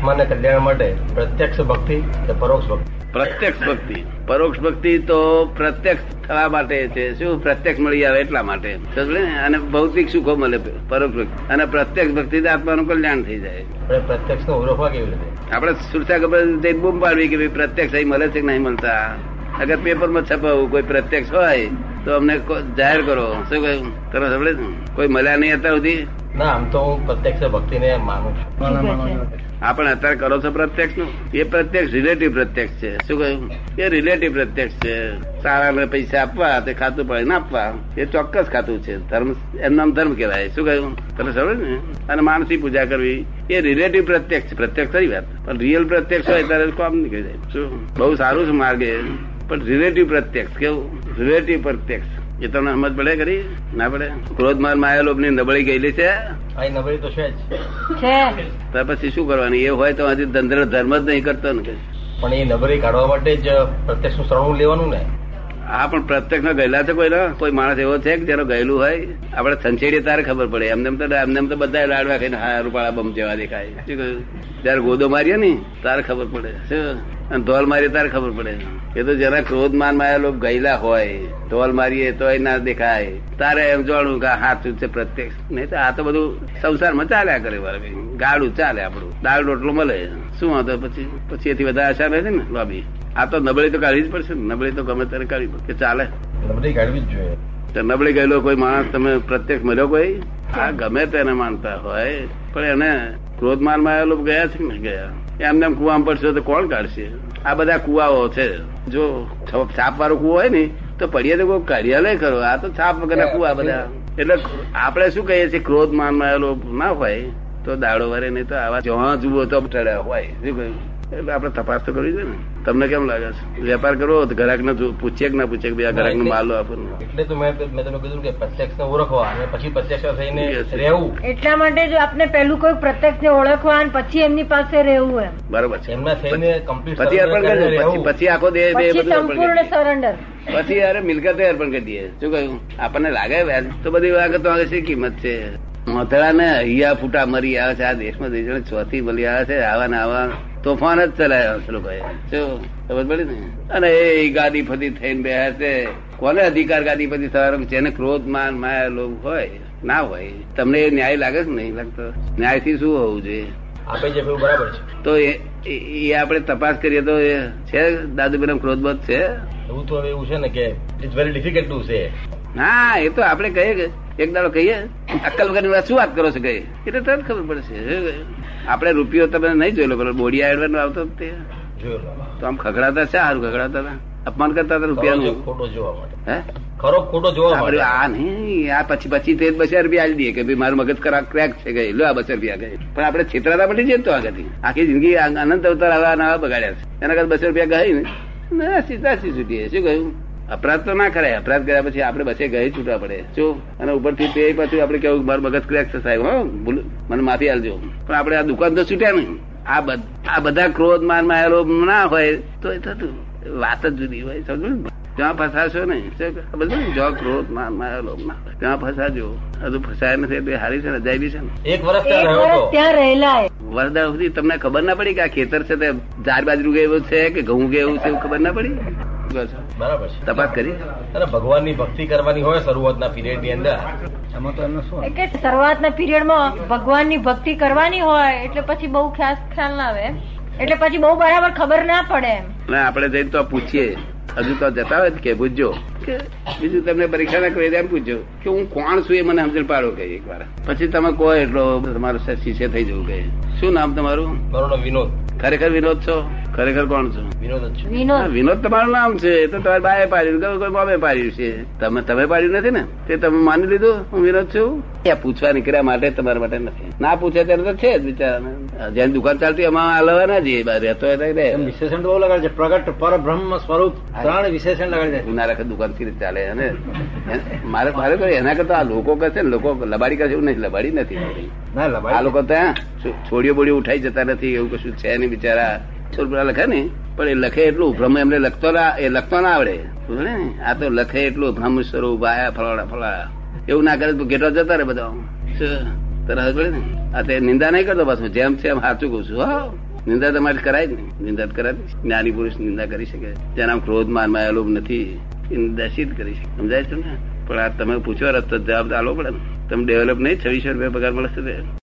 આત્માના કલ્યાણ માટે પ્રત્યક્ષ ભક્તિ કે પરોક્ષ ભક્તિ? પ્રત્યક્ષ ભક્તિ. પરોક્ષ ભક્તિ તો પ્રત્યક્ષ થવા માટે છે. શું? પ્રત્યક્ષ મળી આવે એટલા માટે. અને ભૌતિક સુખો મળે પરોક્ષ ભક્તિ. અને પ્રત્યક્ષ ભક્તિ આત્માનું કલ્યાણ થઈ જાય. પ્રત્યક્ષ નો ઓળખવા કેવી રીતે? આપણે સુરસા ખબર બૂમ પાડવી કે ભાઈ પ્રત્યક્ષ અહીં મળે છે કે નહીં મળતા? અગર પેપરમાં છપાવું કોઈ પ્રત્યક્ષ હોય તો અમને કો- જાહેર કરો. શું કહ્યું? તમે સમજે કોઈ મળ્યા નહીં અત્યાર સુધી? ના આમ તો હું પ્રત્યક્ષ ભક્તિને માનું છું. આ પણ અત્યારે કરો છો પ્રત્યક્ષનું? એ પ્રત્યક્ષ રિલેટિવ પ્રત્યક્ષ છે. શું કહ્યું? એ રિલેટિવ પ્રત્યક્ષ છે. સારા પૈસા આપવા, તે ખાતું પડે ના આપવા. એ ચોક્કસ ખાતું છે. ધર્મ એમ ધર્મ કહેવાય. શું કહ્યું? તમે સમજ ને અને માનસી પૂજા કરવી, એ રિલેટિવ પ્રત્યક્ષ પ્રત્યક્ષ ખરી વાત. પણ રિયલ પ્રત્યક્ષ હોય ત્યારે કામ નીકળી જાય. શું? બહુ સારું છે માર્ગ. પણ રિલેટિવ પ્રત્યક્ષ કેવું? રિલેટિવ પ્રત્યક્ષ. એ તમને સમજ પડે કરી. ના પડે ક્રોધ માર માયા લોભની નબળી ગયેલી છે. આ નબળી તો છે જ. પછી શું કરવાની? એ હોય તો હજી ધંધ્ર ધર્મ જ નહીં કરતો ને પણ એ નબળી કાઢવા માટે જ પ્રત્યક્ષનું શરણું લેવાનું ને. હા, પણ પ્રત્યક્ષમાં ગયેલા છે કોઈ કોઈ માણસ એવો છે કે જેનો ગયેલું હોય? આપડે સંછેડીએ તારે ખબર પડે. એમને એમ તો એમને તો બધા લાડવા ખાઈને હા, રૂપાળા બમ જેવા દેખાય. શું જયારે ગોદો મારીએ ને, તારે ખબર પડે. શું? અને ધોલ મારીએ તારે ખબર પડે. એ તો જેના ક્રોધ માનમાં લોકો ગયેલા હોય, ધોલ મારીએ તો ના દેખાય. તારે એમ જોવાનું કે હાથું છે પ્રત્યક્ષ. નહીં તો આ તો બધું સંસારમાં ચાલ્યા કરે વારે ગાડું ચાલે આપણું. દાળ રોટલો મળે. શું વાંધો? પછી પછી એથી વધારે આશા નથી ને, લોબી? આ તો નબળી તો કાઢવી જ પડશે ને. નબળી તો ગમે ત્યારે કાઢવી પડે. કે ચાલે? નબળી કાઢવી જ જોઈએ. તો નબળી ગયેલો કોઈ માણસ તમે પ્રત્યક્ષ મળ્યો કોઈ? આ ગમે તેને માનતા હોય. પણ એને ક્રોધ માનમાં આવેલો ગયા છે ને ગયા? એમને એમ કુવામાં પડશે તો કોણ કાઢશે? આ બધા કુવાઓ છે. જો છાપ વાળો કુવો હોય ને તો પડીએ તો કોઈ કાર્યાલય કરો. આ તો છાપ વગરના કુવા બધા. એટલે આપણે શું કહીએ છીએ? ક્રોધ માનમાં આવેલો ના હોય તો દાડો વરે નહીં તો આવા જવા જુઓ તો ચડ્યા હોય. શું કહ્યું? એટલે આપણે તપાસ તો કરવી છે ને. તમને કેમ લાગે છે? વેપાર કરવો તો ગ્રાહક ને પૂછીએ કે ના પૂછીએ કે ભાઈ આ ગ્રાહક નો માલ આપણને એટલે તો મેં મેં તમને કીધું કે પ્રત્યક્ષ ને ઓળખવા અને પછી પ્રત્યક્ષ થઈને રહેવું. એટલા માટે જો આપને પેલું કોઈ પ્રત્યક્ષ ને ઓળખવા અને પછી એમની પાસે રહેવું એમ. બરોબર છે. એમના થઈને કમ્પ્લીટ પછી અર્પણ કરજો. પછી પછી આખો દેહ દેહ બધું સંપૂર્ણ સરેન્ડર પછી અરે મિલકત અર્પણ કરી દઈએ. શું કહ્યું? આપણને લાગે વ્યાજ? તો બધી વાગતો આગળ છે કિંમત છે. મોથળા ને હૈયા ફૂટા મરી આવે છે. આ દેશમાં દેશ ચોથી મળી આવે છે. આવા ને આવા તોફાન જ ચલાવ્યા છે લોકોએ શું ખબર પડી ને? અને એ ગાદી ફતી થઈને બે છે. કોને અધિકાર ગાદી ફતી થવાનો? જેને ક્રોધ માન માયા લોભ હોય ના હોય. તમને એ ન્યાય લાગે છે નહીં લાગતો? ન્યાયથી શું હોવું જોઈએ? આપે જે બરાબર છે. તો એ આપણે તપાસ કરીએ તો છે દાદુબેન ક્રોધબોધ છે? એવું તો હવે એવું છે ને કે it's very difficult to say હા એ તો આપણે કહીએ કે એક દાડો કહીએ અક્કલ વગર શું વાત કરો છો કહીએ? એટલે તરત ખબર પડશે. આપણે રૂપિયો તમે નહીં જોયેલો પેલો બોડિયા એડવાનો આવતો તે. તો આમ ખગડાતા છે સારું ખગડાતા હતા? અપમાન કરતા હતા રૂપિયાનું? ખોટો જોવા માટે. હે? ખરો ખોટો જોવા માટે. આ નહીં આ પછી પછી તે બસો રૂપિયા આલી દઈએ કે ભાઈ મારું મગજ કરા ક્રેક છે ગઈ. લો આ બસો રૂપિયા ગઈ. પણ આપણે છેતરાતા પડી જઈએ તો આગળથી. આખી જિંદગી અનંત અવતાર આવા નવા બગાડ્યા છે. એના કરતા બસો રૂપિયા ગઈ ને. સીધા સી છૂટીએ શું કહ્યું? અપરાધ તો ના કરાય. અપરાધ કર્યા પછી આપણે બસે ગયે છૂટા પડે. જો અને ઉપરથી તે પછી આપણે કેવું મારું મગજ ક્રેક છે સાહેબ હો ભૂલ મને માફી આલજો પણ આપણે આ દુકાન તો છૂટ્યા નહીં. આ બધ- આ બધા ક્રોધ માનમાં આવેલો ના હોય તો એ થતું વાત જ જુદી હોય સમજો ને? ત્યાં ફસાશો ને બધું જો ક્રોધ માનમાં આવેલો ના હોય ત્યાં ફસાજો. હજુ ફસાય નથી એટલે હારી છે ને અજાયબી છે ને? એક વર્ષ ત્યાં રહેલા વરદા સુધી તમને ખબર ના પડી કે આ ખેતર છે તે ચાર બાજુ ગયું છે કે ઘઉં ગયું છે એવું ખબર ના પડી? બરાબર છે. તપાસ કરી. અને ભગવાનની ભક્તિ કરવાની હોય શરૂઆતના પીરિયડની અંદર. એમાં તો એમનું શું? કે શરૂઆતના પીરિયડમાં ભગવાનની ભક્તિ કરવાની હોય એટલે પછી બહુ ખાસ ખ્યાલ ના આવે એટલે પછી બહુ બરાબર ખબર ના પડે એમ. અને આપણે જઈને તો પૂછીએ. હજુ તો જતા હોય કે પૂછજો. કે બીજું તમને પરીક્ષા ના કરી એમ પૂછજો. કે હું કોણ છું એ મને સમજણ પાડો કઈ એક વાર. પછી તમે કહો એટલો તમારું શીશે થઈ જવું કઈ શું નામ તમારું? મારું નામ વિનોદ. ખરેખર વિનોદ છો? ખરેખર કોણ છો? વિનોદ તમારું નામ છે એ તો તમારે બાએ પાડ્યું કે કોઈ બાબે પાડ્યું છે. તમે તમે પાડ્યું નથી ને? તે તમે માની લીધું? હું વિનોદ છું? ત્યાં પૂછવા નીકળ્યા માટે તમારા માટે નથી. ના પૂછે ત્યારે તો છે જ બિચારા જેની દુકાન ચાલતી એમાં હલવા ના જઈએ રહેતો તો વિશેષણ બહુ લગાડે છે. પ્રગટ પર બ્રહ્મ સ્વરૂપ ત્રણ વિશેષણ લગાડે છે. ના રાખે દુકાનથી ચાલે? અને મારે મારે કહ્યું, એના કરતા આ લોકો કહે છે ને લોકો લબાડી કહે છે એવું નહીં લબાડી નથી. આ લોકો ત્યાં છોડીઓ બોડીઓ ઉઠાઈ જતા નથી એવું કશું છે નહીં બિચારા. છોકરા લખે ને, પણ એ લખે એટલું ભ્રમ એમને લખતો એ લખતો ના આવડે. ને? આ તો લખે એટલું ભ્રમ સ્વરૂપ આયા ફલાડા ફલાડા એવું ના કરે તો કેટલા જતા રે બધા? પડે ને? આ તે નિંદા નહીં કરતો પાછું, જેમ છે એમ સાચું કઉ છું, હા. નિંદા તમારે કરાય જ નહીં. નિંદા કરાય. જ્ઞાની પુરુષ નિંદા કરી શકે. જેના ક્રોધ માનમાં લોભ નથી. એ નિંદા કરી શકે. સમજાય છે ને? પણ આ તમે પૂછો રસ્તો જવાબ આલો પડે ને. તમે ડેવલપ નહીં, છવ્વીસો રૂપિયા પગાર મળશે